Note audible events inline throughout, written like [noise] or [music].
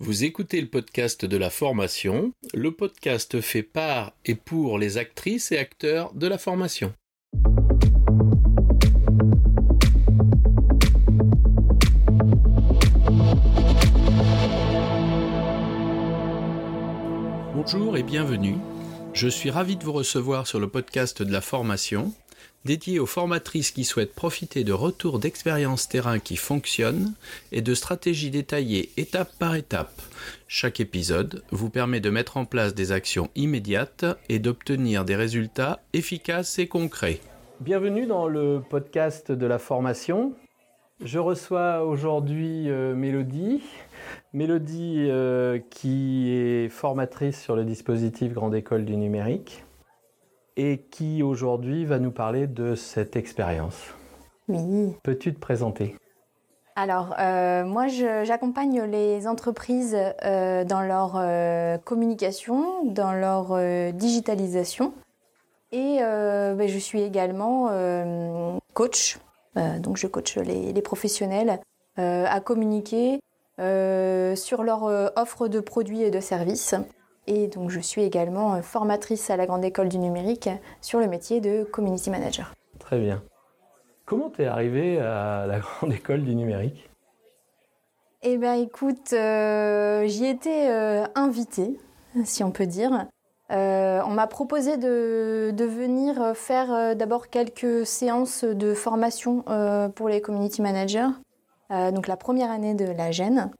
Vous écoutez le podcast de la formation, le podcast fait par et pour les actrices et acteurs de la formation. Bonjour et bienvenue. Je suis ravi de vous recevoir sur le podcast de la formation dédié aux formatrices qui souhaitent profiter de retours d'expériences terrain qui fonctionnent et de stratégies détaillées étape par étape. Chaque épisode vous permet de mettre en place des actions immédiates et d'obtenir des résultats efficaces et concrets. Bienvenue dans le podcast de la formation. Je reçois aujourd'hui euh, Mélodie. Mélodie euh, qui est formatrice sur le dispositif Grande École du numérique et qui aujourd'hui va nous parler de cette expérience. Oui. Peux-tu te présenter? Alors, euh, moi, j'accompagne les entreprises euh, dans leur euh, communication, dans leur digitalisation. Et ben, je suis également coach. donc, je coach les, les professionnels à communiquer sur leur offre de produits et de services et donc, je suis également euh, formatrice à la Grande École du Numérique sur le métier de Community Manager. Très bien. Comment tu es arrivée à la [laughs] Grande École du Numérique? Eh bien, écoute, euh, j'y étais euh, invitée, si on peut dire. on m'a proposé de, de, venir faire d'abord quelques séances de formation pour les community managers, donc la première année de la GEN.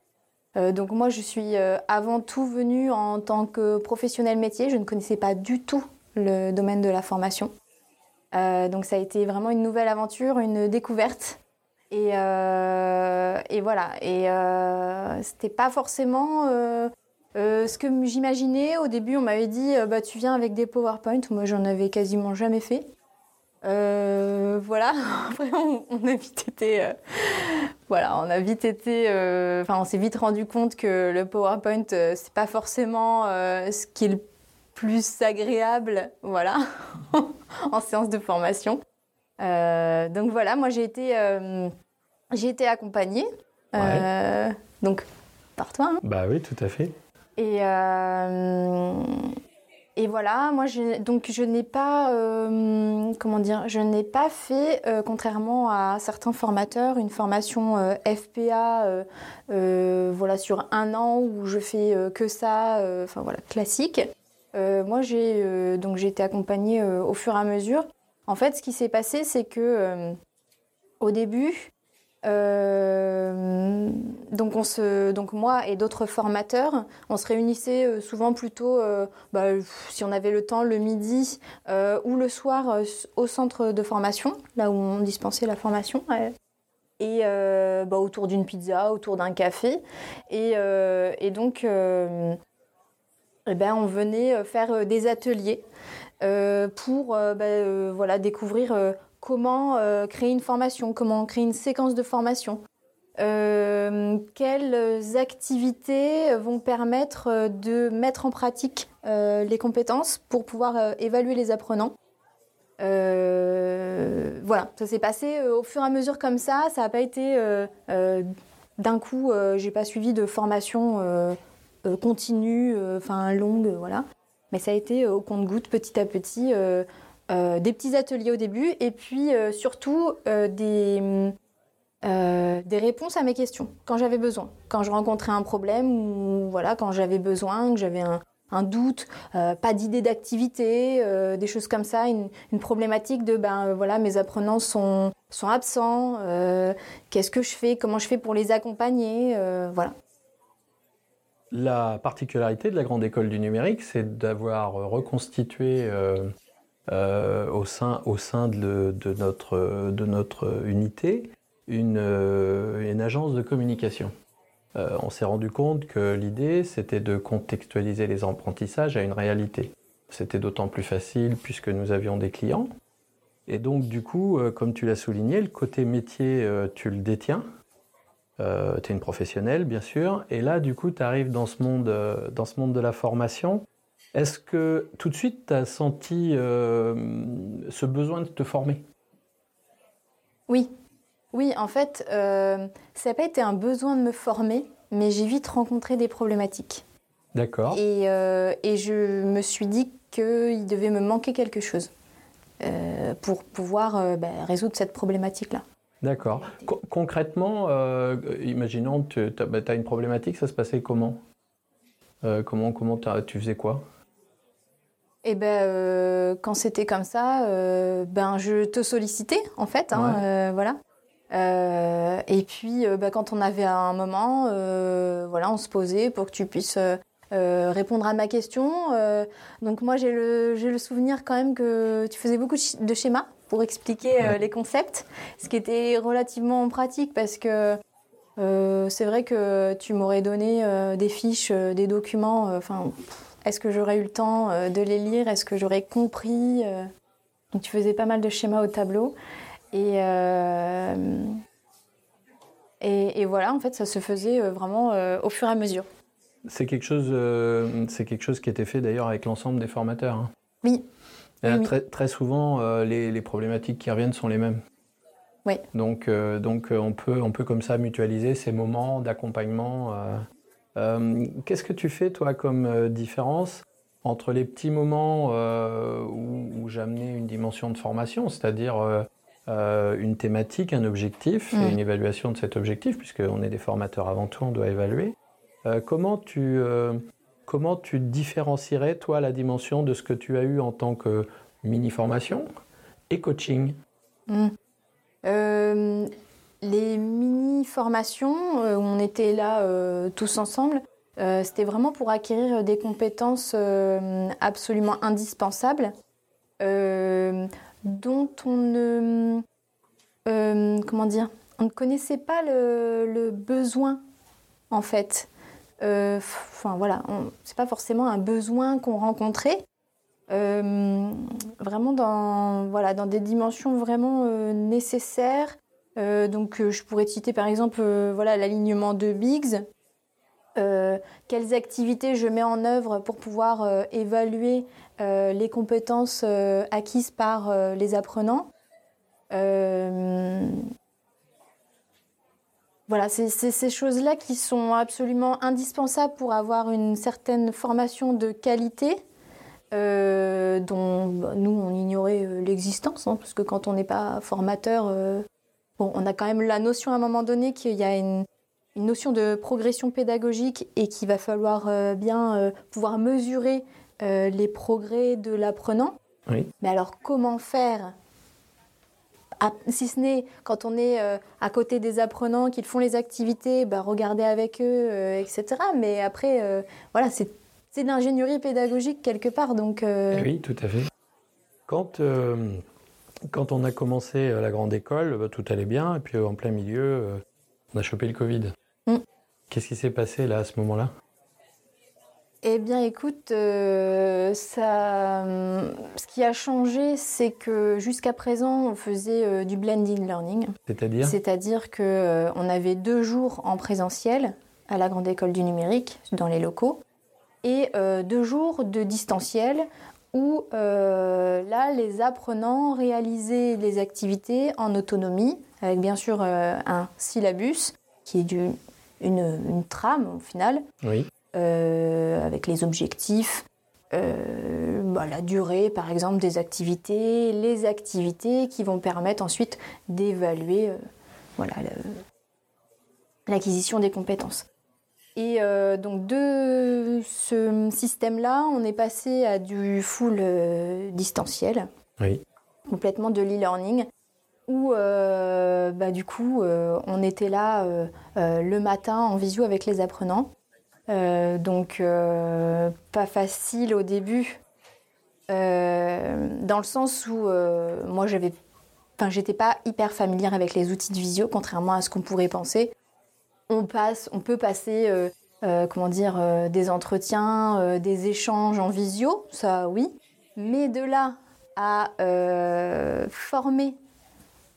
Euh, donc moi, je suis euh, avant tout venue en tant que professionnel métier. Je ne connaissais pas du tout le domaine de la formation. Euh, donc ça a été vraiment une nouvelle aventure, une découverte. Et, voilà. Et c'était pas forcément ce que j'imaginais. Au début, on m'avait dit bah tu viens avec des PowerPoint. Moi, j'en avais quasiment jamais fait. Euh, voilà, [laughs] après on, a vite été, euh, voilà, on a vite été, euh, enfin on s'est vite rendu compte que le PowerPoint c'est pas forcément ce qui est le plus agréable, voilà, [laughs] en séance de formation. donc voilà, moi j'ai été, j'ai été accompagnée, donc par toi. Hein. Bah oui, tout à fait. Et et voilà, moi je, donc je n'ai pas euh, comment dire, je n'ai pas fait euh, contrairement à certains formateurs une formation euh, FPA voilà sur un an où je fais que ça, enfin voilà classique. moi j'ai donc j'ai été accompagnée au fur et à mesure. En fait, ce qui s'est passé, c'est que au début, euh, donc, on se, donc moi et d'autres formateurs, on se réunissait euh, souvent plutôt, euh, bah, si on avait le temps, le midi ou le soir au centre de formation, là où on dispensait la formation. Et bah, autour d'une pizza, autour d'un café. Et, et donc, eh ben, on venait faire des ateliers pour bah, voilà, découvrir comment euh, créer une formation, comment créer une séquence de formation. Euh, quelles activités vont permettre euh, de mettre en pratique les compétences pour pouvoir évaluer les apprenants. voilà, ça s'est passé au fur et à mesure comme ça. Ça n'a pas été d'un coup. j'ai pas suivi de formation continue, enfin longue, voilà. Mais ça a été au compte-goutte, petit à petit. Euh, des petits ateliers au début et puis euh, surtout euh, des, des réponses à mes questions quand j'avais besoin. Quand je rencontrais un problème ou voilà, quand j'avais besoin, que j'avais un, un, doute, pas d'idée d'activité, des choses comme ça, une, problématique de ben voilà, mes apprenants sont, sont absents, qu'est-ce que je fais, comment je fais pour les accompagner, voilà. La particularité de la grande école du numérique, c'est d'avoir reconstitué euh, au sein, au sein de, notre, de notre unité une, euh, une agence de communication. Euh, on s'est rendu compte que l'idée, c'était de contextualiser les apprentissages à une réalité. C'était d'autant plus facile puisque nous avions des clients. Et donc, du coup, comme tu l'as souligné, le côté métier, tu le détiens. tu es une professionnelle, bien sûr. Et là, du coup, tu arrives dans ce monde, dans ce monde de la formation est-ce que tout de suite, tu as senti euh, ce besoin de te former? Oui. Oui, en fait, euh, ça n'a pas été un besoin de me former, mais j'ai vite rencontré des problématiques. D'accord. Et, et, je me suis dit qu'il devait me manquer quelque chose pour pouvoir bah, résoudre cette problématique-là. D'accord. concrètement, euh, imaginons tu as, bah, une problématique, ça se passait comment? Euh, Comment, comment tu faisais quoi? Eh ben, euh, quand c'était comme ça, ben, je te sollicitais, en fait. Hein, voilà. et puis, ben, quand on avait un moment, voilà, on se posait pour que tu puisses répondre à ma question. donc, moi, j'ai le, le souvenir quand même que tu faisais beaucoup de schémas pour expliquer euh, les concepts, ce qui était relativement pratique parce que euh, c'est vrai que tu m'aurais donné euh, des fiches, des documents. Enfin, est-ce que j'aurais eu le temps de les lire? Est-ce que j'aurais compris Donc tu faisais pas mal de schémas au tableau et et, voilà, en fait, ça se faisait vraiment au fur et à mesure. C'est quelque chose, c'est quelque chose qui était fait d'ailleurs avec l'ensemble des formateurs. Hein. Oui, Très, très, souvent, euh, les, problématiques qui reviennent sont les mêmes. Oui. Donc, euh, donc euh, on, peut, on peut comme ça mutualiser ces moments d'accompagnement. Qu'est-ce que tu fais, toi, comme différence entre les petits moments où, où j'amenais une dimension de formation, c'est-à-dire une thématique, un objectif, et une évaluation de cet objectif, puisqu'on est des formateurs avant tout, on doit évaluer. comment tu comment tu différencierais, toi, la dimension de ce que tu as eu en tant que mini-formation et coaching? Hmm. Euh, Les mini-formations, euh, où on était là euh, tous ensemble, c'était vraiment pour acquérir des compétences absolument indispensables, dont on ne... comment dire On ne connaissait pas le besoin, en fait. Euh, enfin voilà, c'est pas forcément un besoin qu'on rencontrait. Euh, vraiment dans, voilà, dans des dimensions vraiment euh, nécessaires. Donc je pourrais citer par exemple voilà, l'alignement de Biggs. quelles activités je mets en œuvre pour pouvoir évaluer les compétences acquises par les apprenants? Voilà, c'est ces choses-là qui sont absolument indispensables pour avoir une certaine formation de qualité. Euh, dont bah, nous on ignorait euh, l'existence, hein, parce que quand on n'est pas formateur, euh, bon, on a quand même la notion à un moment donné qu'il y a une, notion de progression pédagogique et qu'il va falloir bien pouvoir mesurer les progrès de l'apprenant. Oui. Mais alors comment faire? Si ce n'est quand on est euh, à côté des apprenants, qu'ils font les activités, bah, regarder avec eux, euh, etc. Mais après, euh, voilà, c'est de l'ingénierie pédagogique quelque part. Donc, eh Oui, tout à fait. Quand, quand on a commencé la grande école, bah, tout allait bien, et puis en plein milieu, on a chopé le Covid. Mm. Qu'est-ce qui s'est passé là à ce moment-là? Eh bien, écoute, euh, ça, ce qui a changé, c'est que jusqu'à présent, on faisait euh, du blending learning. C'est-à-dire? C'est-à-dire qu'on euh, avait deux jours en présentiel à la Grande École du Numérique, dans les locaux, et deux jours de distanciel où là, les apprenants réalisaient les activités en autonomie, avec bien sûr un syllabus, qui est une, une trame au final. Oui. Euh, avec les objectifs, euh, bah, la durée par exemple des activités, les activités qui vont permettre ensuite d'évaluer euh, voilà, l'acquisition des compétences. Et donc de ce système-là, on est passé à du full distanciel, complètement de l'e-learning, où bah, du coup on était là le matin en visio avec les apprenants. Euh, donc euh, pas facile au début, euh, dans le sens où moi j'avais, enfin j'étais pas hyper familière avec les outils de visio, contrairement à ce qu'on pourrait penser. On passe, on peut passer, comment dire, des entretiens, des échanges en visio, ça oui, mais de là à former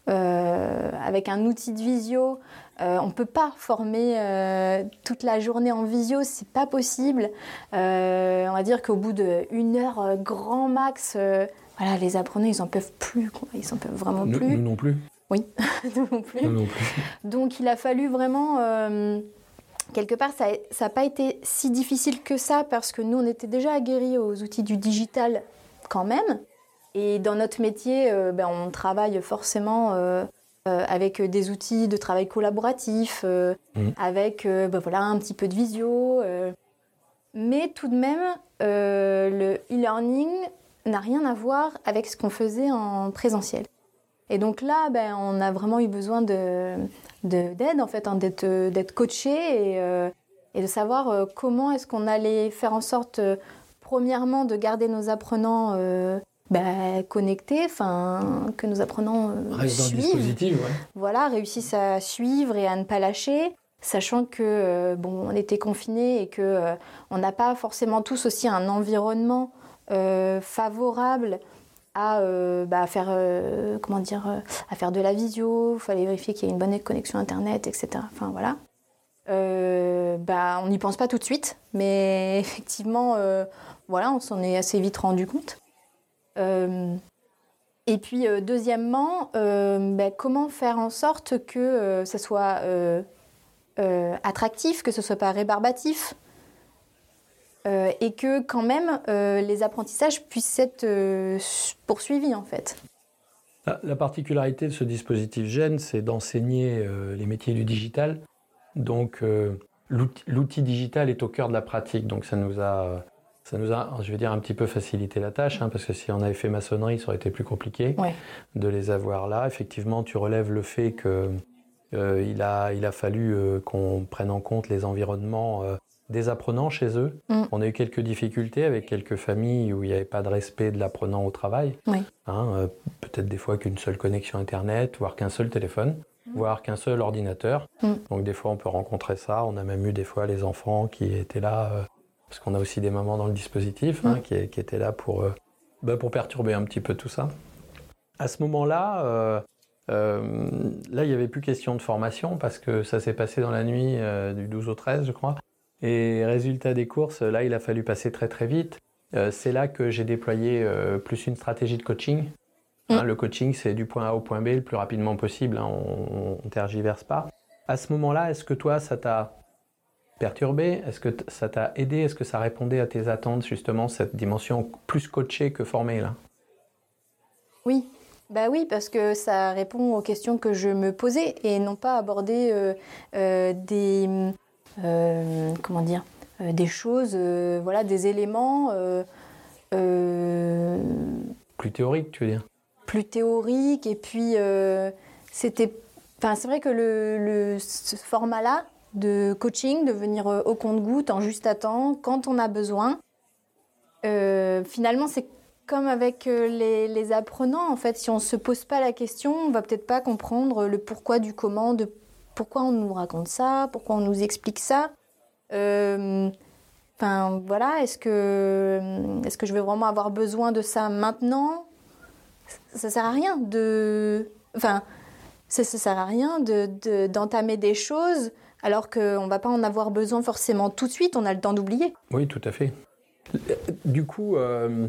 avec un outil de visio euh, on ne peut pas former euh, toute la journée en visio, c'est pas possible. Euh, on va dire qu'au bout d'une heure grand max, voilà, les apprenants ils en peuvent plus, ils en peuvent vraiment plus. Nous non plus. Oui, [laughs] nous non plus. Donc il a fallu vraiment quelque part, ça n'a pas été si difficile que ça parce que nous, on était déjà aguerris aux outils du digital quand même. Et dans notre métier, euh, ben, on travaille forcément euh, euh, avec des outils de travail collaboratif, mmh. avec ben, voilà, un petit peu de visio. mais tout de même, le e-learning n'a rien à voir avec ce qu'on faisait en présentiel. Et donc là, ben, on a vraiment eu besoin de, d'aide, en fait, hein, d'être, d'être coaché et, et, de savoir comment est-ce qu'on allait faire en sorte, premièrement, de garder nos apprenants bah, connectés, enfin que nos apprenants euh, suivent. Voilà, réussissent à suivre et à ne pas lâcher, sachant que euh, bon, on était confinés et que euh, on n'a pas forcément tous aussi un environnement favorable à, bah, faire comment dire à faire de la visio. Il fallait vérifier qu'il y ait une bonne connexion internet, etc. Enfin voilà. bah, on n'y pense pas tout de suite, mais [laughs] effectivement, voilà, on s'en est assez vite rendu compte. Euh, et puis, euh, deuxièmement, euh, ben, comment faire en sorte que ça soit attractif, que ce soit pas rébarbatif, et que quand même les apprentissages puissent être poursuivis en fait. La, particularité de ce dispositif GEN, c'est d'enseigner les métiers du digital. Donc l'outil digital est au cœur de la pratique, donc ça nous a ça nous a, je vais dire, un petit peu facilité la tâche, hein, parce que si on avait fait maçonnerie, ça aurait été plus compliqué de les avoir là. Effectivement, tu relèves le fait qu'il euh, a, il a fallu euh, qu'on prenne en compte les environnements euh, des apprenants chez eux. Mm. On a eu quelques difficultés avec quelques familles où il n'y avait pas de respect de l'apprenant au travail. Hein, peut-être des fois qu'une seule connexion Internet, voire qu'un seul téléphone mm. voire qu'un seul ordinateur. Mm. Donc des fois on peut rencontrer ça. On a même eu des fois les enfants qui étaient là parce qu'on a aussi des mamans dans le dispositif hein, qui, étaient là pour, euh, bah, pour perturber un petit peu tout ça. À ce moment-là, euh, euh, là, il n'y avait plus question de formation parce que ça s'est passé dans la nuit du 12 au 13, je crois. Et résultat des courses, là, il a fallu passer très très vite. c'est là que j'ai déployé plus une stratégie de coaching. Hein, mm. le coaching, c'est du point A au point B le plus rapidement possible. Hein, on ne tergiverse pas. À ce moment-là, est-ce que toi, ça t'a perturbé? Est-ce que ça t'a aidé? Est-ce que ça répondait à tes attentes, justement, cette dimension plus coachée que formée là? Oui, bah oui, parce que ça répond aux questions que je me posais et non pas aborder euh, euh, des euh, comment dire des choses, voilà, des éléments plus théoriques, tu veux dire? Plus théoriques et puis c'était, enfin c'est vrai que le, le ce format-là de coaching, de venir euh, au compte-goutte, en juste à temps, quand on a besoin. Euh, finalement, c'est comme avec euh, les, apprenants, en fait, si on ne se pose pas la question, on va peut-être pas comprendre le pourquoi du comment, de pourquoi on nous raconte ça, pourquoi on nous explique ça. Enfin, voilà, est-ce que, est que je vais vraiment avoir besoin de ça maintenant? Ça sert à rien de... Enfin, ça, ça sert à rien d'entamer de, des choses alors qu'on ne va pas en avoir besoin forcément tout de suite, on a le temps d'oublier. Oui, tout à fait. Du coup, euh,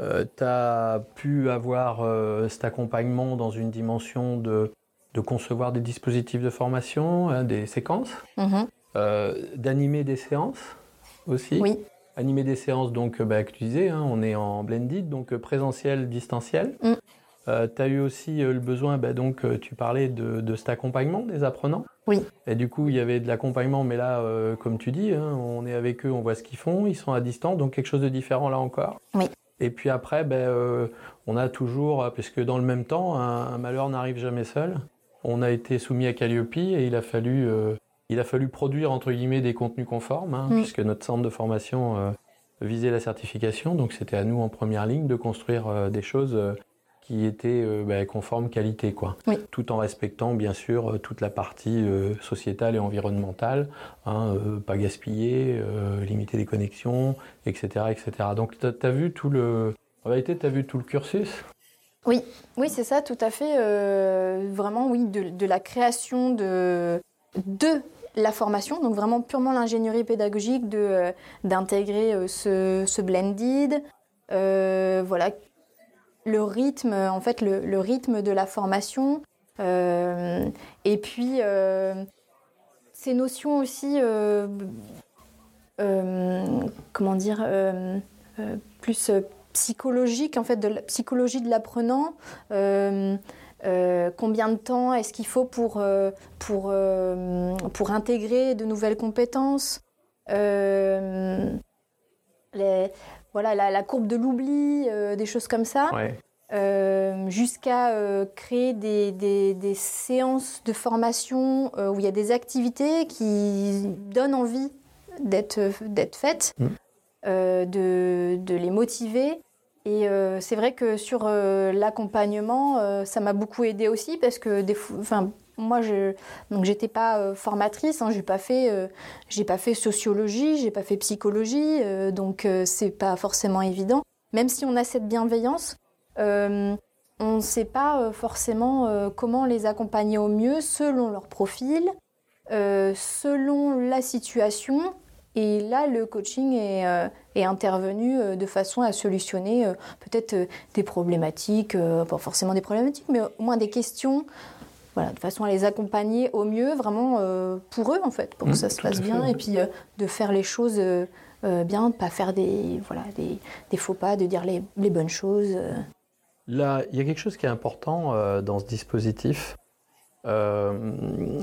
euh, tu as pu avoir euh, cet accompagnement dans une dimension de, concevoir des dispositifs de formation, hein, des séquences, mhm. d'animer des séances aussi. Oui. Animer des séances, donc, bah, que tu disais, hein, on est en blended, donc présentiel, distanciel. Mm. Euh, tu as eu aussi euh, le besoin, bah, donc euh, tu parlais de, cet accompagnement des apprenants. Oui. Et du coup, il y avait de l'accompagnement, mais là, comme tu dis, hein, on est avec eux, on voit ce qu'ils font, ils sont à distance, donc quelque chose de différent là encore. Oui. Et puis après, ben, on a toujours, puisque dans le même temps, un, malheur n'arrive jamais seul. On a été soumis à Calliope et il a fallu, il a fallu produire entre guillemets des contenus conformes, hein, puisque notre centre de formation visait la certification. Donc c'était à nous en première ligne de construire des choses qui était euh, bah, conforme qualité, quoi. Tout en respectant bien sûr euh, toute la partie euh, sociétale et environnementale, hein, pas gaspiller, limiter les connexions, etc., etc. Donc tu as, vu tout le, en réalité, tu as vu tout le cursus? Oui, oui, c'est ça, tout à fait. vraiment, oui, de, la création de, de la formation, donc vraiment purement l'ingénierie pédagogique de d'intégrer ce, ce, blended, voilà, le rythme, en fait, le, rythme de la formation. Euh, et puis, euh, ces notions aussi, comment dire, plus psychologiques, en fait, de la psychologie de l'apprenant. combien de temps est-ce qu'il faut pour, pour, pour intégrer de nouvelles compétences les, voilà, la, courbe de l'oubli, des choses comme ça. Euh, jusqu'à euh, créer des, des, séances de formation euh, où il y a des activités qui donnent envie d'être faites, mm. de, de, les motiver. Et c'est vrai que sur l'accompagnement, ça m'a beaucoup aidé aussi parce que moi, je donc j'étais pas formatrice, hein, j'ai pas fait j'ai pas fait sociologie, j'ai pas fait psychologie, donc c'est pas forcément évident. Même si on a cette bienveillance, euh, on ne sait pas euh, forcément euh, comment les accompagner au mieux selon leur profil, selon la situation. Et là, le coaching est, intervenu de façon à solutionner peut-être des problématiques, pas forcément des problématiques, mais au moins des questions voilà, de façon à les accompagner au mieux, vraiment pour eux en fait, pour que mmh, ça se passe bien, et puis de faire les choses bien, de ne pas faire des, voilà, des, faux pas, de dire les, les bonnes choses. Là, il y a quelque chose qui est important euh, dans ce dispositif, euh,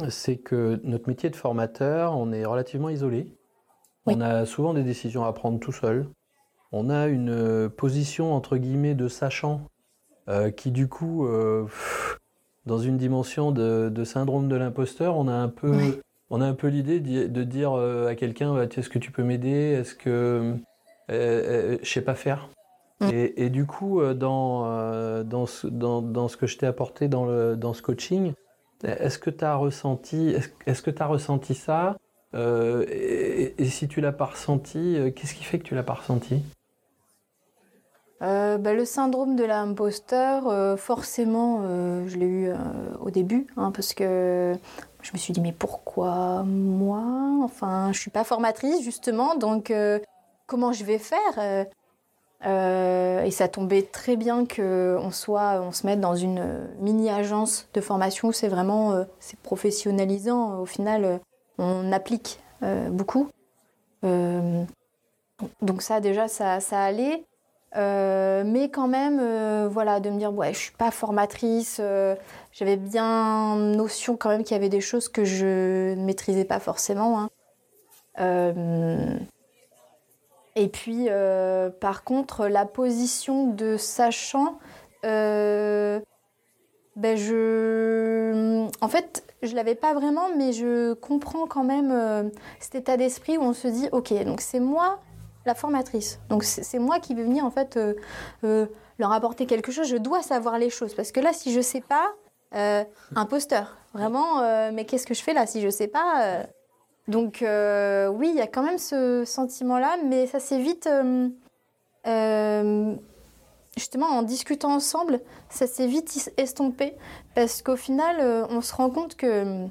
c'est que notre métier de formateur, on est relativement isolé. On a souvent des décisions à prendre tout seul. On a une euh, position entre guillemets de sachant qui du coup, dans une dimension de, syndrome de l'imposteur, on a un peu, on a un peu l'idée de dire à quelqu'un, bah, est-ce que tu peux m'aider? Est-ce que je sais pas faire. Mm. Et, du coup, euh, dans, euh, dans, ce, dans, dans ce que je t'ai apporté dans, le, dans ce coaching, est-ce que tu as ressenti, est-ce que tu as ressenti ça? Euh, et, si tu l'as pas ressenti, qu'est-ce qui fait que tu l'as pas ressenti? Bah, le syndrome de l'imposteur, forcément, je l'ai eu au début, hein, parce que je me suis dit mais pourquoi moi? Enfin, je suis pas formatrice justement, donc comment je vais faire? Euh, et ça tombait très bien qu'on on se mette dans une mini agence de formation. C'est vraiment, euh, c'est professionnalisant. Au final, euh, on applique beaucoup. donc ça, déjà, ça, allait. mais quand même, voilà, de me dire, ouais, je suis pas formatrice. J'avais bien notion quand même qu'il y avait des choses que je ne maîtrisais pas forcément. Hein. Et puis, euh, par contre, la position de sachant, euh, ben je, en fait, je l'avais pas vraiment, mais je comprends quand même euh, cet état d'esprit où on se dit, ok, donc c'est moi la formatrice, donc c'est moi qui vais venir en fait leur apporter quelque chose. Je dois savoir les choses parce que là, si je sais pas, imposteur, vraiment. mais qu'est-ce que je fais là si je sais pas donc euh, oui, il y a quand même ce sentiment-là, mais ça s'est vite, euh, euh, justement en discutant ensemble, ça s'est vite estompé, parce qu'au final, on se rend compte que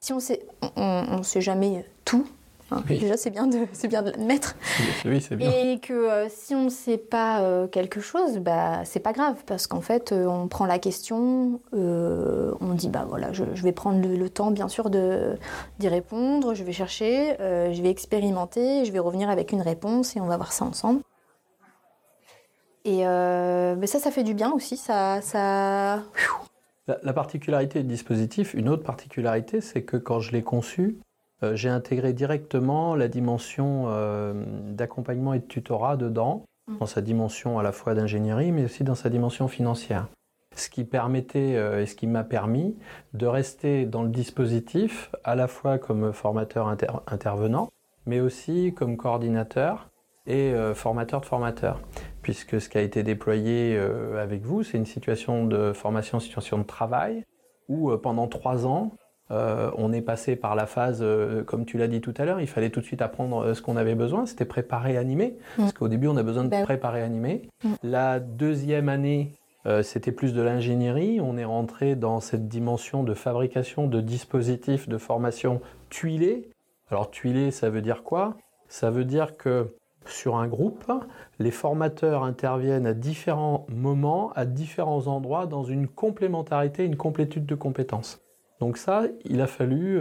si on sait, on, sait jamais tout, Hein, déjà, c'est bien de, [laughs] c'est bien de l'admettre. Oui, c'est bien. Et que euh, si on ne sait pas euh, quelque chose, bah, c'est pas grave, parce qu'en fait, euh, on prend la question, on dit, bah voilà, je, vais prendre le, temps, bien sûr, de, d'y répondre, je vais chercher, je vais expérimenter, je vais revenir avec une réponse et on va voir ça ensemble. Et bah, ça, ça fait du bien aussi, ça... ça... La, la particularité du dispositif, une autre particularité, c'est que quand je l'ai conçu, euh, j'ai intégré directement la dimension euh, d'accompagnement et de tutorat dedans, mmh. dans sa dimension à la fois d'ingénierie, mais aussi dans sa dimension financière. Ce qui permettait euh, et ce qui m'a permis de rester dans le dispositif à la fois comme formateur intervenant, mais aussi comme coordinateur et formateur de formateurs. Puisque ce qui a été déployé avec vous, c'est une situation de formation, situation de travail, où pendant trois ans, euh, on est passé par la phase, euh, comme tu l'as dit tout à l'heure, il fallait tout de suite apprendre euh, ce qu'on avait besoin, c'était préparer, animer, mm. parce qu'au début on a besoin de ben préparer, animer. Mm. La deuxième année, c'était plus de l'ingénierie, on est rentré dans cette dimension de fabrication de dispositifs de formation tuilés. Alors tuilés, ça veut dire quoi? Ça veut dire que sur un groupe, les formateurs interviennent à différents moments, à différents endroits, dans une complémentarité, une complétude de compétences. Donc ça, il a fallu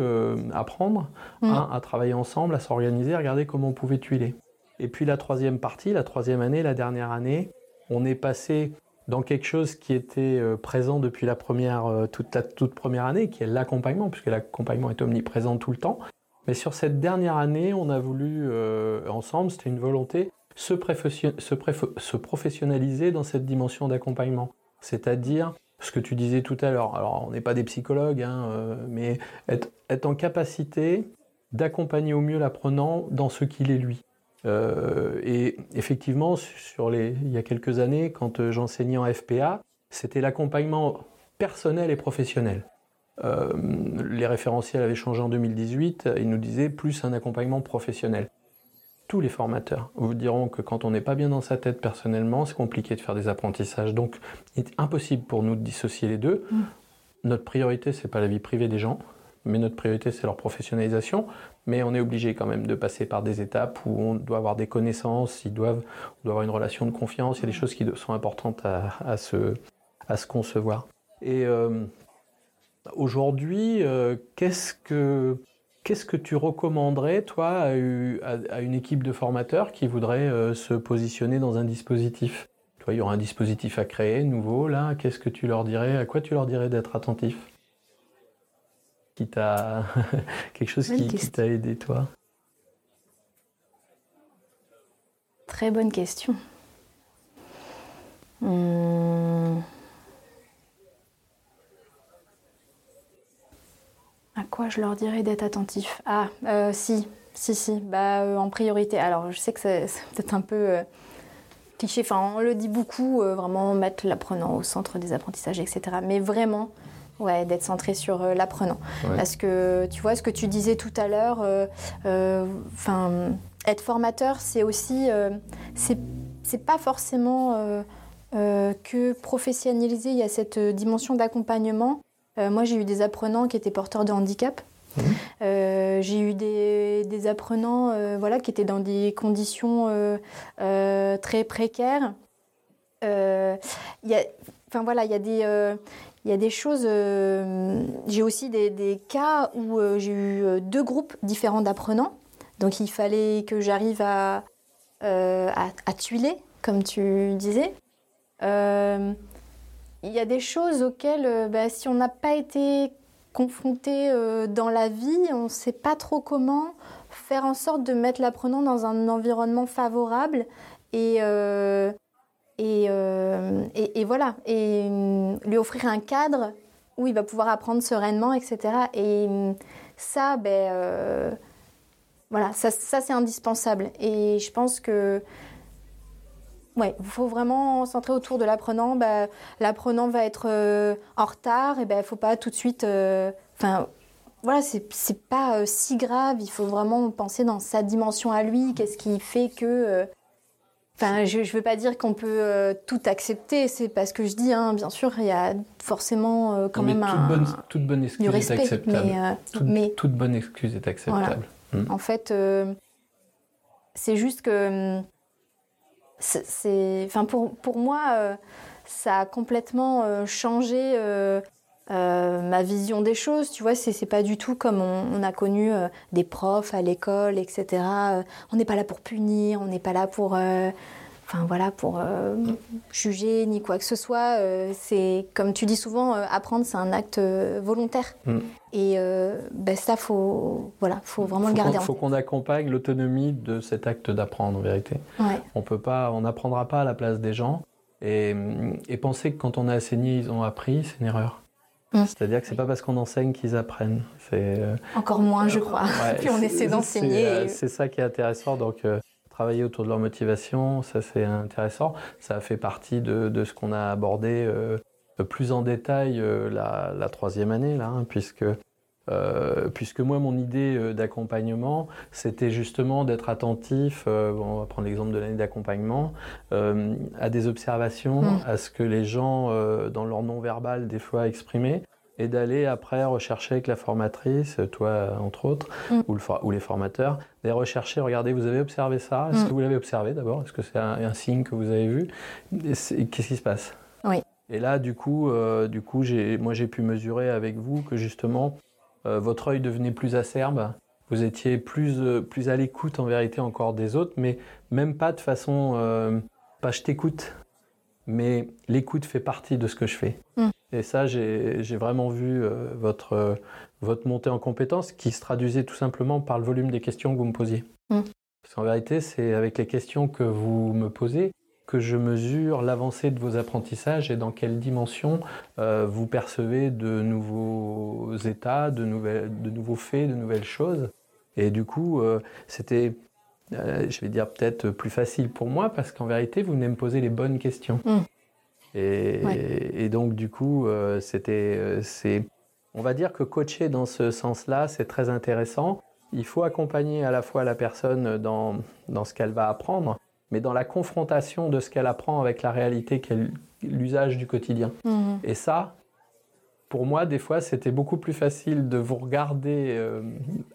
apprendre mm. à travailler ensemble, à s'organiser, à regarder comment on pouvait tuiler. Et puis la troisième partie, la troisième année, la dernière année, on est passé dans quelque chose qui était euh, présent depuis la première, euh, toute la toute première année, qui est l'accompagnement, puisque l'accompagnement est omniprésent tout le temps. Mais sur cette dernière année, on a voulu euh, ensemble, c'était une volonté, se, se, professionnaliser dans cette dimension d'accompagnement. C'est-à-dire, ce que tu disais tout à l'heure, alors on n'est pas des psychologues, hein, mais être, en capacité d'accompagner au mieux l'apprenant dans ce qu'il est lui. Euh, et effectivement, sur les, il y a quelques années, quand euh, j'enseignais en FPA, c'était l'accompagnement personnel et professionnel. Euh, les référentiels avaient changé en 2018, ils nous disaient plus un accompagnement professionnel. Tous les formateurs vous diront que quand on n'est pas bien dans sa tête personnellement, c'est compliqué de faire des apprentissages. Donc, il est impossible pour nous de dissocier les deux. Mmh. Notre priorité, c'est pas la vie privée des gens, mais notre priorité, c'est leur professionnalisation mais on est obligé quand même de passer par des étapes où on doit avoir des connaissances, ils doivent, on doit avoir une relation de confiance, il y a des choses qui sont importantes à, se, à se concevoir. Et euh, aujourd'hui, euh, qu'est-ce que Qu'est-ce que tu recommanderais, toi, à, une équipe de formateurs qui voudrait euh, se positionner dans un dispositif? Toi, il y aura un dispositif à créer, nouveau, là. Qu'est-ce que tu leur dirais? À quoi tu leur dirais d'être attentif? Qui t'a [laughs] quelque chose qui, t'a aidé toi? Très bonne question. Hmm. À quoi je leur dirais d'être attentif? Ah, euh, si, si, si. Bah, euh, en priorité. Alors, je sais que c'est peut-être un peu euh, cliché. Enfin, on le dit beaucoup, vraiment mettre l'apprenant au centre des apprentissages, etc. Mais vraiment, Ouais, d'être centré sur euh, l'apprenant. Parce que tu vois ce que tu disais tout à l'heure, euh, euh, enfin, être formateur, c'est aussi, c'est pas forcément que professionnaliser. Il y a cette dimension d'accompagnement. Moi, j'ai eu des apprenants qui étaient porteurs de handicap. Mmh. j'ai eu des, des apprenants voilà, qui étaient dans des conditions très précaires. Enfin voilà, il y a des, il y a des choses. Euh, j'ai aussi des, cas où euh, j'ai eu euh, deux groupes différents d'apprenants. Donc il fallait que j'arrive à, à, tuiler, comme tu disais. Il y a des choses auxquelles, bah, si on n'a pas été confronté dans la vie, on ne sait pas trop comment faire en sorte de mettre l'apprenant dans un environnement favorable et euh, et, et, voilà, et mm, lui offrir un cadre où il va pouvoir apprendre sereinement, etc. Et mm, ça, ben, euh, voilà, ça c'est indispensable. Et je pense que Ouais, il faut vraiment centrer autour de l'apprenant. Ben, l'apprenant va être euh, en retard, et ben il faut pas tout de suite. Enfin, voilà, c'est pas si grave. Il faut vraiment penser dans sa dimension à lui. Qu'est-ce qui fait que Enfin, je ne veux pas dire qu'on peut euh, tout accepter, c'est pas ce que je dis, hein. bien sûr, il y a forcément euh, quand même toute un. Bonne, toute bonne excuse est acceptable. Mais, euh, toute, bonne excuse est acceptable. Hmm. En fait, c'est juste que. C'est, enfin, pour, pour moi, ça a complètement changé euh, ma vision des choses, tu vois, c'est pas du tout comme on, a connu euh, des profs à l'école, etc. Euh, on n'est pas là pour punir, on n'est pas là pour, enfin voilà, pour juger ni quoi que ce soit. c'est comme tu dis souvent, apprendre c'est un acte volontaire. Mm. Et ben ça, faut, voilà, faut vraiment le garder. Il faut qu'on accompagne l'autonomie de cet acte d'apprendre, en vérité. On peut pas, on n'apprendra pas à la place des gens. Et, et penser que quand on a enseigné, ils ont appris, c'est une erreur. Mmh. C'est-à-dire que c'est pas parce qu'on enseigne qu'ils apprennent. Euh, Encore moins, je crois. Puis [laughs] on essaie d'enseigner. Euh, c'est ça qui est intéressant. Donc, euh, travailler autour de leur motivation, ça c'est intéressant. Ça fait partie de, ce qu'on a abordé plus en détail la, troisième année, là, hein, puisque euh, puisque moi, mon idée euh, d'accompagnement, c'était justement d'être attentif, euh, on va prendre l'exemple de l'année d'accompagnement, à des observations, mm. à ce que les gens, dans leur non-verbal, des fois exprimaient, et d'aller après rechercher avec la formatrice, toi entre autres, mm. ou, les formateurs, d'aller rechercher, regardez, vous avez observé ça, est-ce mm. que vous l'avez observé d'abord? Est-ce que c'est un, signe que vous avez vu? Qu'est-ce qui se passe? Oui. Et là, du coup, euh, du coup moi j'ai pu mesurer avec vous que justement, euh, votre œil devenait plus acerbe, vous étiez plus, euh, plus à l'écoute en vérité encore des autres, mais même pas de façon, pas je t'écoute, mais l'écoute fait partie de ce que je fais. Mm. Et ça, j'ai vraiment vu votre, votre montée en compétence qui se traduisait tout simplement par le volume des questions que vous me posiez. Mm. Parce qu'en vérité, c'est avec les questions que vous me posez que je mesure l'avancée de vos apprentissages et dans quelle dimension euh, vous percevez de nouveaux états, de, nouvelles, de nouveaux faits, de nouvelles choses. Et du coup, euh, c'était, euh, je vais dire peut-être plus facile pour moi parce qu'en vérité, vous venez me poser les bonnes questions. Mm. Et, et, donc, du coup, c'était, c'est, on va dire que coacher dans ce sens-là, c'est très intéressant. Il faut accompagner à la fois la personne dans, dans ce qu'elle va apprendre, mais dans la confrontation de ce qu'elle apprend avec la réalité l'usage du quotidien. Mhm. Et ça, pour moi, des fois, c'était beaucoup plus facile de vous regarder euh,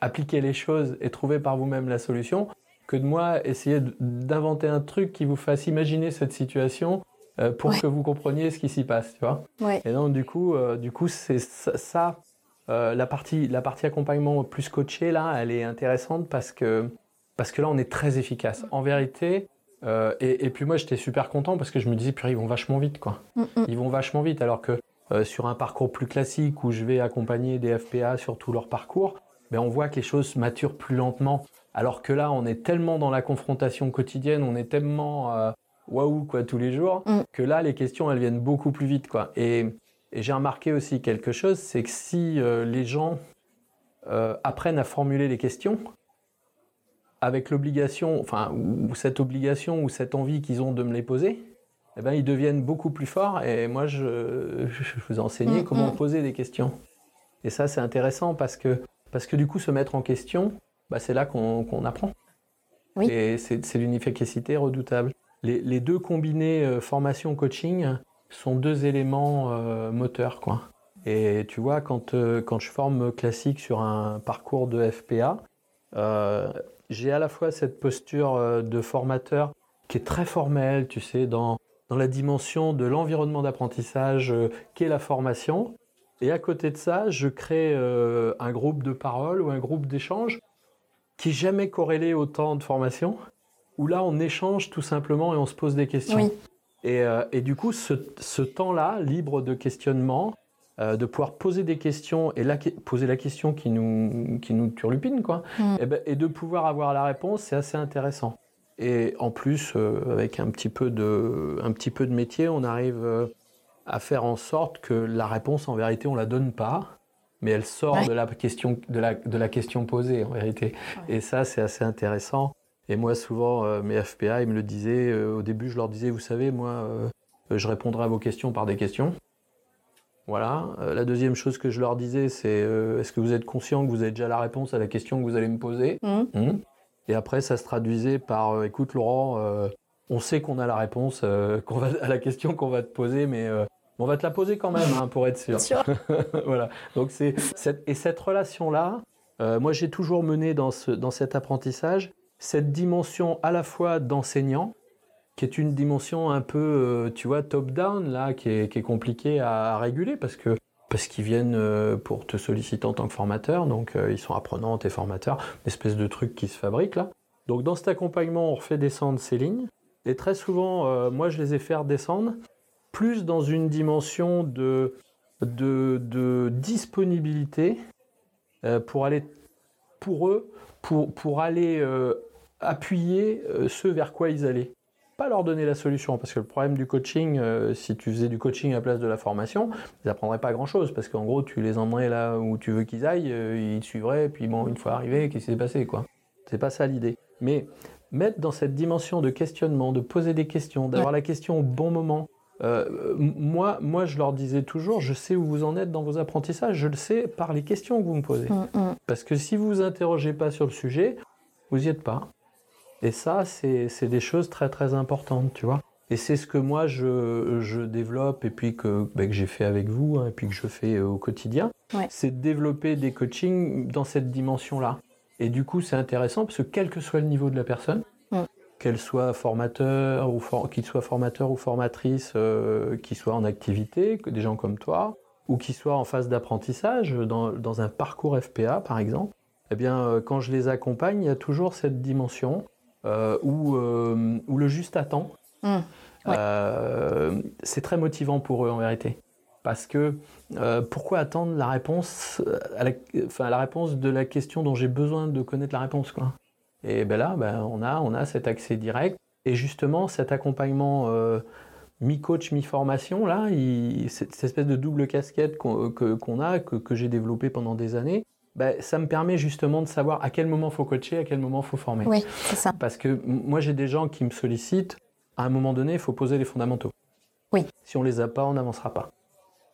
appliquer les choses et trouver par vous-même la solution que de moi essayer d'inventer un truc qui vous fasse imaginer cette situation euh, pour que vous compreniez ce qui s'y passe, tu vois. Et donc, du coup, euh, du coup, c'est ça. la partie, la partie accompagnement plus coaché là, elle est intéressante parce que parce que là, on est très efficace. En vérité, euh, et, puis moi, j'étais super content parce que je me disais, purée, ils vont vachement vite, quoi. Mm, mm. Ils vont vachement vite, alors que euh, sur un parcours plus classique où je vais accompagner des FPA sur tout leur parcours, ben on voit que les choses maturent plus lentement. Alors que là, on est tellement dans la confrontation quotidienne, on est tellement euh, waouh quoi tous les jours, mm. que là, les questions, elles viennent beaucoup plus vite, quoi. Et, et j'ai remarqué aussi quelque chose, c'est que si les gens apprennent à formuler les questions, avec l'obligation, enfin, ou cette obligation ou cette envie qu'ils ont de me les poser, eh ben, ils deviennent beaucoup plus forts. Et moi, je, [laughs] je vous ai enseigné mm, comment mm. poser des questions. Et ça, c'est intéressant parce que, parce que du coup, se mettre en question, bah, c'est là qu'on apprend. Oui. Et c'est une efficacité redoutable. Les, les deux combinés euh, formation-coaching sont deux éléments euh, moteurs. Quoi. Et tu vois, quand, euh, quand je forme classique sur un parcours de FPA, j'ai à la fois cette posture de formateur qui est très formelle, tu sais, dans, dans la dimension de l'environnement d'apprentissage qu'est la formation. Et à côté de ça, je crée un groupe de parole ou un groupe d'échange qui n'est jamais corrélé au temps de formation, où là on échange tout simplement et on se pose des questions. Et, et, du coup, ce, ce temps-là, libre de questionnement, euh, de pouvoir poser des questions et poser la question qui nous, qui nous turlupine, quoi, mm. eh ben, et, de pouvoir avoir la réponse, c'est assez intéressant. Et en plus, euh, avec un petit, peu de, un petit peu de métier, on arrive euh, à faire en sorte que la réponse, en vérité, on la donne pas, mais elle sort de, la question, de, la, de la question posée, en vérité. Et ça, c'est assez intéressant. Et moi, souvent, mes FPA, ils me le disaient, au début, je leur disais, vous savez, moi, je répondrai à vos questions par des questions. Voilà. Euh, la deuxième chose que je leur disais, c'est euh, est-ce que vous êtes conscient que vous avez déjà la réponse à la question que vous allez me poser? Mmh. Mmh. Et après, ça se traduisait par euh, écoute, Laurent, on sait qu'on a la réponse à la question qu'on va te poser, mais on va te la poser quand même hein, pour être sûr. [laughs] voilà. Donc c'est et cette relation là, moi j'ai toujours mené dans ce dans cet apprentissage cette dimension à la fois d'enseignant qui est une dimension un peu, euh, tu vois, top-down, là, qui est, qui compliquée à, réguler parce que parce qu'ils viennent euh, pour te solliciter en tant que formateur, donc euh, ils sont apprenants, et formateurs, une espèce de truc qui se fabrique là. Donc dans cet accompagnement, on refait descendre ces lignes, et très souvent, moi je les ai fait descendre plus dans une dimension de, de, de disponibilité pour aller, pour eux, pour, pour aller appuyer ce vers quoi ils allaient pas leur donner la solution, parce que le problème du coaching, euh, si tu faisais du coaching à place de la formation, ils apprendraient pas grand-chose, parce qu'en gros, tu les emmènerais là où tu veux qu'ils aillent, euh, ils suivraient, puis bon, une fois arrivés, qu'est-ce qui s'est passé, quoi? C'est pas ça l'idée. Mais mettre dans cette dimension de questionnement, de poser des questions, d'avoir la question au bon moment. Euh, moi, moi, je leur disais toujours, je sais où vous en êtes dans vos apprentissages, je le sais par les questions que vous me posez. Mm, mm. Parce que si vous vous interrogez pas sur le sujet, vous n'y êtes pas. Et ça, c'est des choses très très importantes, tu vois. Et c'est ce que moi je, je, développe et puis que, ben, que j'ai fait avec vous hein, et puis que je fais euh, au quotidien. C'est de développer des coachings dans cette dimension-là. Et du coup, c'est intéressant parce que quel que soit le niveau de la personne, qu'elle soit formateur ou qu'il soit formateur ou formatrice, euh, qui soit en activité, que des gens comme toi, ou qui soient en phase d'apprentissage, dans, un parcours FPA par exemple, eh bien, euh, quand je les accompagne, il y a toujours cette dimension euh, où, où, le juste attend. Mmh. c'est très motivant pour eux en vérité. Parce que pourquoi attendre la réponse, à la, enfin, la réponse de la question dont j'ai besoin de connaître la réponse quoi? Et ben là, ben, on, a, on a cet accès direct. Et justement, cet accompagnement euh, mi-coach, mi-formation, là, cette, espèce de double casquette qu'on a, que, j'ai développé pendant des années, ben, ça me permet justement de savoir à quel moment il faut coacher, à quel moment il faut former. Oui, c'est ça. Parce que moi, j'ai des gens qui me sollicitent. À un moment donné, il faut poser les fondamentaux. Oui. Si on les a pas, on n'avancera pas.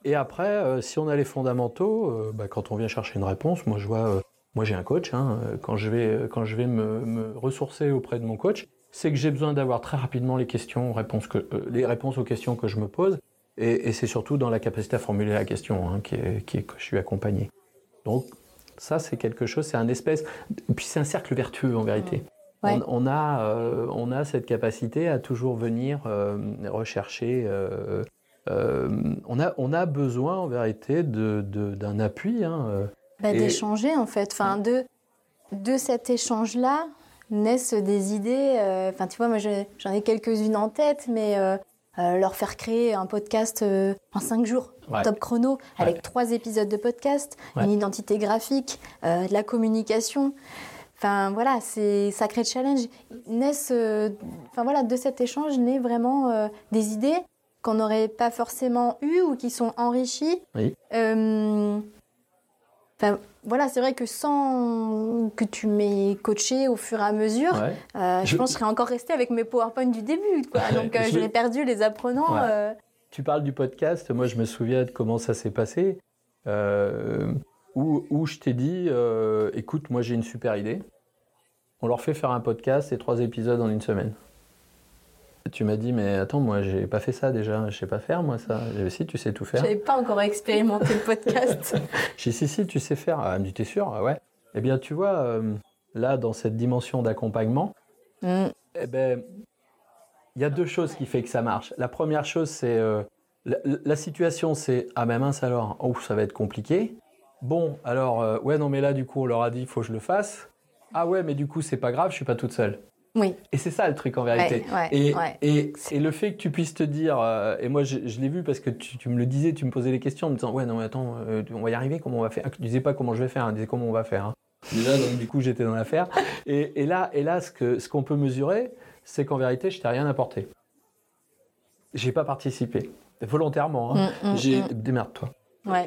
Et après, euh, si on a les fondamentaux, euh, ben, quand on vient chercher une réponse, moi je vois moi, j'ai un coach. Hein. Quand je vais, quand je vais me, ressourcer auprès de mon coach, c'est que j'ai besoin d'avoir très rapidement les questions, réponses que, euh, les réponses aux questions que je me pose. Et, c'est surtout dans la capacité à formuler la question hein, qui, est, qui est, que je suis accompagné. Donc, ça, c'est quelque chose, c'est un espèce. Puis c'est un cercle vertueux en vérité. On, a, euh, on a cette capacité à toujours venir euh, rechercher. on, a, on a besoin en vérité d'un de, d'un appui. Hein, bah, d'échanger en fait. Enfin, de, de cet échange-là naissent des idées. Euh, enfin, tu vois, moi j'en ai quelques-unes en tête, mais euh, euh, leur faire créer un podcast en cinq jours, top chrono, avec trois épisodes de podcast, une identité graphique, de la communication. Enfin voilà, c'est sacré challenge. Naissent, enfin voilà, de cet échange naît vraiment des idées qu'on n'aurait pas forcément eues ou qui sont enrichies. Oui voilà, c'est vrai que sans que tu m'aies coaché au fur et à mesure, euh, je, pense que je serais encore resté avec mes PowerPoint du début. Donc, euh, j'aurais perdu les apprenants. Euh. Tu parles du podcast. Moi, je me souviens de comment ça s'est passé. Où, où, je t'ai dit, écoute, moi, j'ai une super idée. On leur fait faire un podcast et trois épisodes en une semaine. Tu m'as dit, mais attends, moi, j'ai pas fait ça déjà. Je sais pas faire, moi, ça. J'ai si, tu sais tout faire. J'avais pas encore expérimenté le podcast. [laughs] [laughs] J'ai si, si, tu sais faire. Elle me dit, t'es sûr? Ah Ouais. Eh bien, tu vois, euh, là, dans cette dimension d'accompagnement, mm. eh ben, il y a deux choses qui font que ça marche. La première chose, c'est euh, la, situation, c'est ah ben mince alors, oh, ça va être compliqué. Bon, alors euh, ouais non mais là du coup on leur a dit il faut que je le fasse. Ah ouais mais du coup c'est pas grave, je suis pas toute seule. Et c'est ça le truc en vérité. et, et, le fait que tu puisses te dire, euh, et moi je, l'ai vu parce que tu, me le disais, tu me posais les questions en me disant, ouais, non, mais attends, euh, on va y arriver, comment on va faire? Tu disais pas comment je vais faire, tu hein, disais comment on va faire. Hein. Déjà, donc du coup, j'étais dans l'affaire. [laughs] Et, là, et là, ce qu'on ce qu'on peut mesurer, c'est qu'en vérité, je t'ai rien apporté. J'ai pas participé, volontairement. Hein. Mm, mm, J'ai mm. démerde-toi.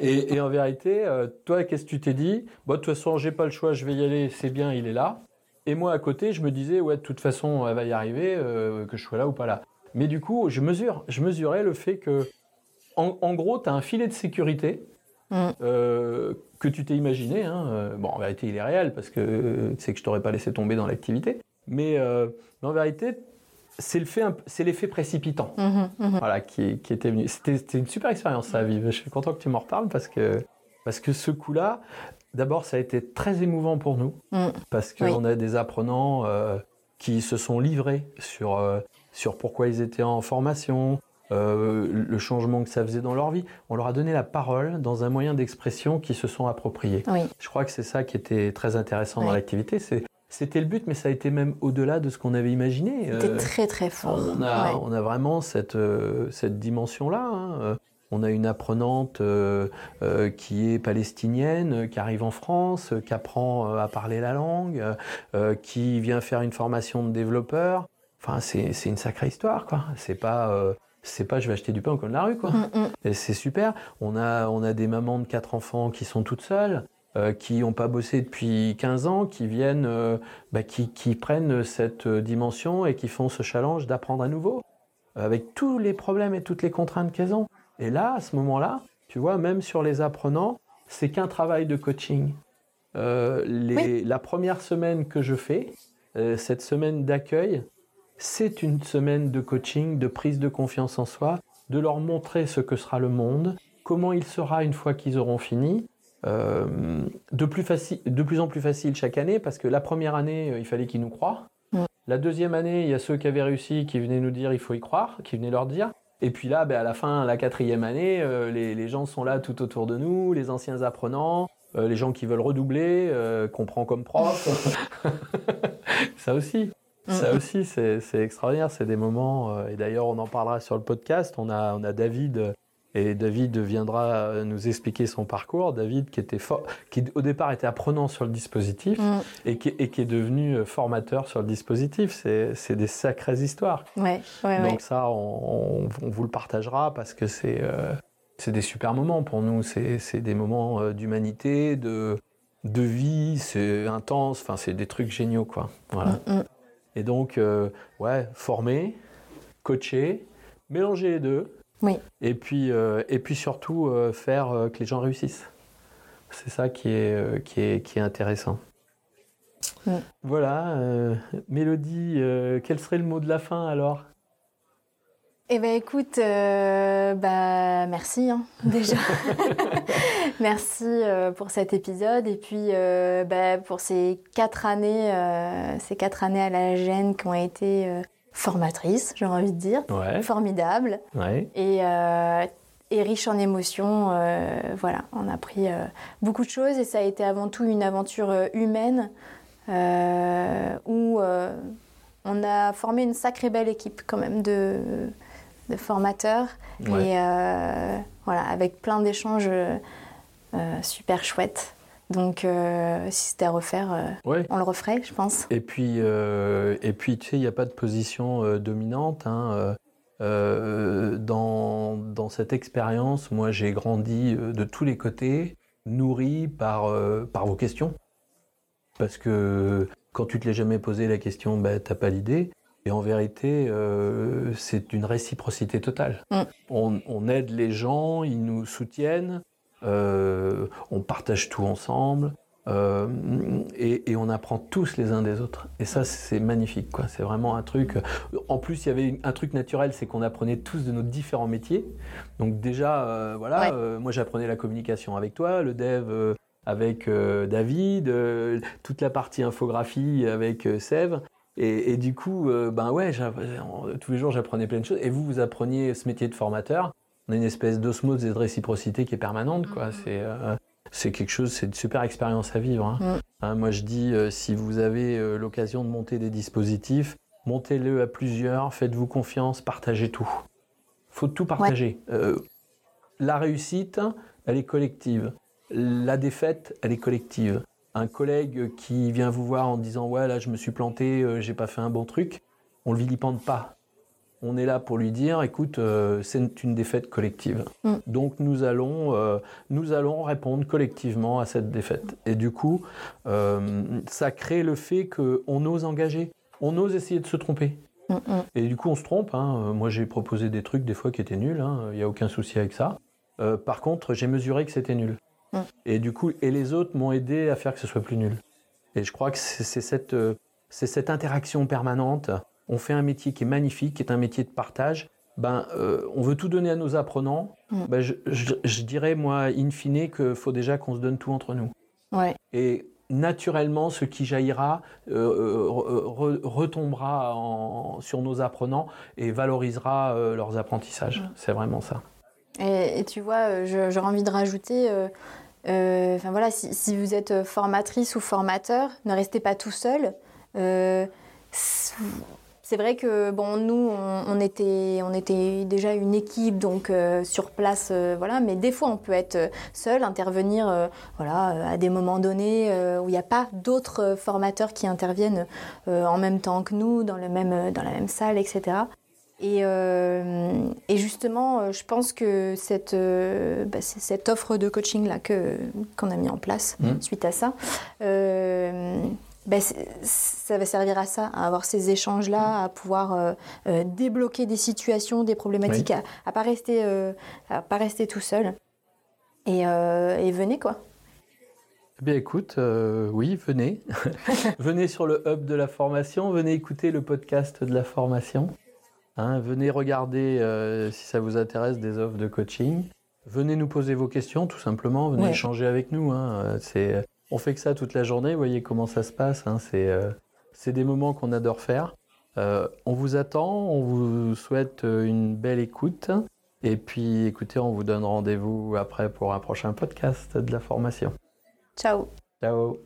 Et, en vérité, euh, toi, qu'est-ce que tu t'es dit? Bon, de toute façon, j'ai pas le choix, je vais y aller, c'est bien, il est là. Et moi, à côté, je me disais, ouais, de toute façon, elle va y arriver, euh, que je sois là ou pas là. Mais du coup, je mesure, je mesurais le fait que, en, gros, tu as un filet de sécurité mm. euh, que tu t'es imaginé. Hein. Euh, bon, en vérité, il est réel parce que tu sais que je t'aurais pas laissé tomber dans l'activité. Mais, en vérité, c'est l'effet précipitant mm-hmm, mm-hmm. Voilà, qui, qui, était venu. C'était une super expérience, ça, à vivre. Je suis content que tu m'en reparles parce que, parce que ce coup-là, D'abord, ça a été très émouvant pour nous, mm. parce qu'on a des apprenants euh, qui se sont livrés sur, euh, sur pourquoi ils étaient en formation, euh, le changement que ça faisait dans leur vie. On leur a donné la parole dans un moyen d'expression qui se sont appropriés. Je crois que c'est ça qui était très intéressant dans l'activité. C'était le but, mais ça a été même au-delà de ce qu'on avait imaginé. C'était très très fort. On a, on a vraiment cette, cette dimension-là. Hein. On a une apprenante euh, euh, qui est palestinienne, qui arrive en France, qui apprend euh, à parler la langue, qui vient faire une formation de développeur. Enfin, c'est une sacrée histoire, quoi. C'est pas c'est pas je vais acheter du pain au coin de la rue quoi. Mm, mm. C'est super. On a on a des mamans de quatre enfants qui sont toutes seules, qui n'ont pas bossé depuis 15 ans, qui viennent, bah, qui, qui, prennent cette dimension et qui font ce challenge d'apprendre à nouveau, avec tous les problèmes et toutes les contraintes qu'elles ont. Et là, à ce moment-là, tu vois, même sur les apprenants, c'est qu'un travail de coaching. Euh, la première semaine que je fais, euh, cette semaine d'accueil, c'est une semaine de coaching, de prise de confiance en soi, de leur montrer ce que sera le monde, comment il sera une fois qu'ils auront fini. Euh, de, plus de plus en plus facile chaque année, parce que la première année, il fallait qu'ils nous croient. La deuxième année, il y a ceux qui avaient réussi, qui venaient nous dire il faut y croire, qui venaient leur dire. Et puis là, ben, à la fin, la quatrième année, euh, les, gens sont là tout autour de nous, les anciens apprenants, euh, les gens qui veulent redoubler, euh, qu'on prend comme prof. [laughs] ça aussi, ça mm. aussi, c'est extraordinaire. C'est des moments. et d'ailleurs, on en parlera sur le podcast. On a, on a David et David viendra nous expliquer son parcours. David, qui était qui au départ était apprenant sur le dispositif mm. et, qui, est devenu euh, formateur sur le dispositif. C'est des sacrées histoires. Ouais, Donc ça, on, vous le partagera parce que c'est euh, c'est des super moments pour nous. C'est des moments euh, d'humanité, de de vie. C'est intense. Enfin, c'est des trucs géniaux, quoi. Voilà. Mm, et donc, ouais, former, coacher, mélanger les deux oui. Et puis, euh, et puis surtout, euh, faire euh, que les gens réussissent. C'est ça qui est, qui est, qui est intéressant. Voilà. Mélodie, quel serait le mot de la fin alors? Eh bien, écoute, bah, merci hein, [laughs] déjà. [laughs] merci pour cet épisode et puis bah, pour ces quatre années, ces quatre années à la gêne qui ont été formatrice, j'ai envie de dire, formidable. Et, euh, et, riche en émotions. Euh, voilà, on a appris euh, beaucoup de choses et ça a été avant tout une aventure humaine où on a formé une sacrée belle équipe quand même de, de formateurs. Et voilà, avec plein d'échanges super chouettes. Donc, euh, si c'était à refaire, euh, on le referait, je pense. Et puis, euh, et puis tu sais, il n'y a pas de position dominante. Hein, dans, dans, cette expérience, moi, j'ai grandi de tous les côtés, nourri par, par vos questions. Parce que quand tu te l'es jamais posé la question, tu n'as pas l'idée. Et en vérité, c'est une réciprocité totale. Mm. On, on, aide les gens, ils nous soutiennent. Euh, on partage tout ensemble. Euh, et, on apprend tous les uns des autres. Et ça, c'est magnifique, quoi. C'est vraiment un truc. En plus, il y avait un truc naturel, c'est qu'on apprenait tous de nos différents métiers. Donc déjà, euh, voilà, moi j'apprenais la communication avec toi, le dev avec David, toute la partie infographie avec Sève. Et, et, du coup, ben ouais, tous les jours j'apprenais plein de choses. Et vous, vous appreniez ce métier de formateur on a une espèce d'osmose et de réciprocité qui est permanente. Quoi. C'est, euh, c'est quelque chose, c'est une super expérience à vivre. Hein. Mm. Hein, moi, je dis, euh, si vous avez euh, l'occasion de monter des dispositifs, montez-le à plusieurs, faites-vous confiance, partagez tout. faut tout partager. la réussite, elle est collective. La défaite, elle est collective. Un collègue qui vient vous voir en disant ouais là je me suis planté, j'ai pas fait un bon truc, on le vilipende pas on est là pour lui dire, écoute, euh, c'est une défaite collective. Mm. Donc nous allons, euh, nous allons répondre collectivement à cette défaite. Et du coup, euh, ça crée le fait qu'on ose engager, on ose essayer de se tromper. Mm, mm. Et du coup, on se trompe. Hein. Moi, j'ai proposé des trucs des fois qui étaient nuls. Hein. Il n'y a aucun souci avec ça. par contre, j'ai mesuré que c'était nul. Et du coup, et les autres m'ont aidé à faire que ce soit plus nul. Et je crois que c'est cette, cette interaction permanente on fait un métier qui est magnifique, qui est un métier de partage, ben, euh, on veut tout donner à nos apprenants, mm. ben, je, dirais, moi, in fine, qu'il faut déjà qu'on se donne tout entre nous. Ouais. Et naturellement, ce qui jaillira euh, euh, retombera sur nos apprenants et valorisera leurs apprentissages. Mm. C'est vraiment ça. Et, tu vois, j'aurais envie de rajouter... Enfin voilà, si, si, vous êtes formatrice ou formateur, ne restez pas tout seul c'est vrai que bon, nous, on, était, on était déjà une équipe, donc euh, sur place, euh, voilà. Mais des fois, on peut être seul, intervenir, euh, voilà, à des moments donnés où il n'y a pas d'autres formateurs qui interviennent en même temps que nous, dans le même, dans la même salle, etc. Et, et justement, je pense que cette, bah, cette offre de coaching là que qu'on a mis en place mmh. suite à ça ben, ça va servir à ça, à avoir ces échanges-là, à pouvoir euh, euh, débloquer des situations, des problématiques, à ne pas, rester, euh, pas rester tout seul. Et, venez quoi. Eh bien écoute, oui, venez. [laughs] venez sur le hub de la formation, venez écouter le podcast de la formation. Hein, venez regarder si ça vous intéresse des offres de coaching. Venez nous poser vos questions, tout simplement. Venez échanger avec nous. Hein. C'est on fait que ça toute la journée, vous voyez comment ça se passe. Hein. c'est, euh, c'est des moments qu'on adore faire. on vous attend, on vous souhaite une belle écoute. Et puis écoutez, on vous donne rendez-vous après pour un prochain podcast de la formation. Ciao. Ciao.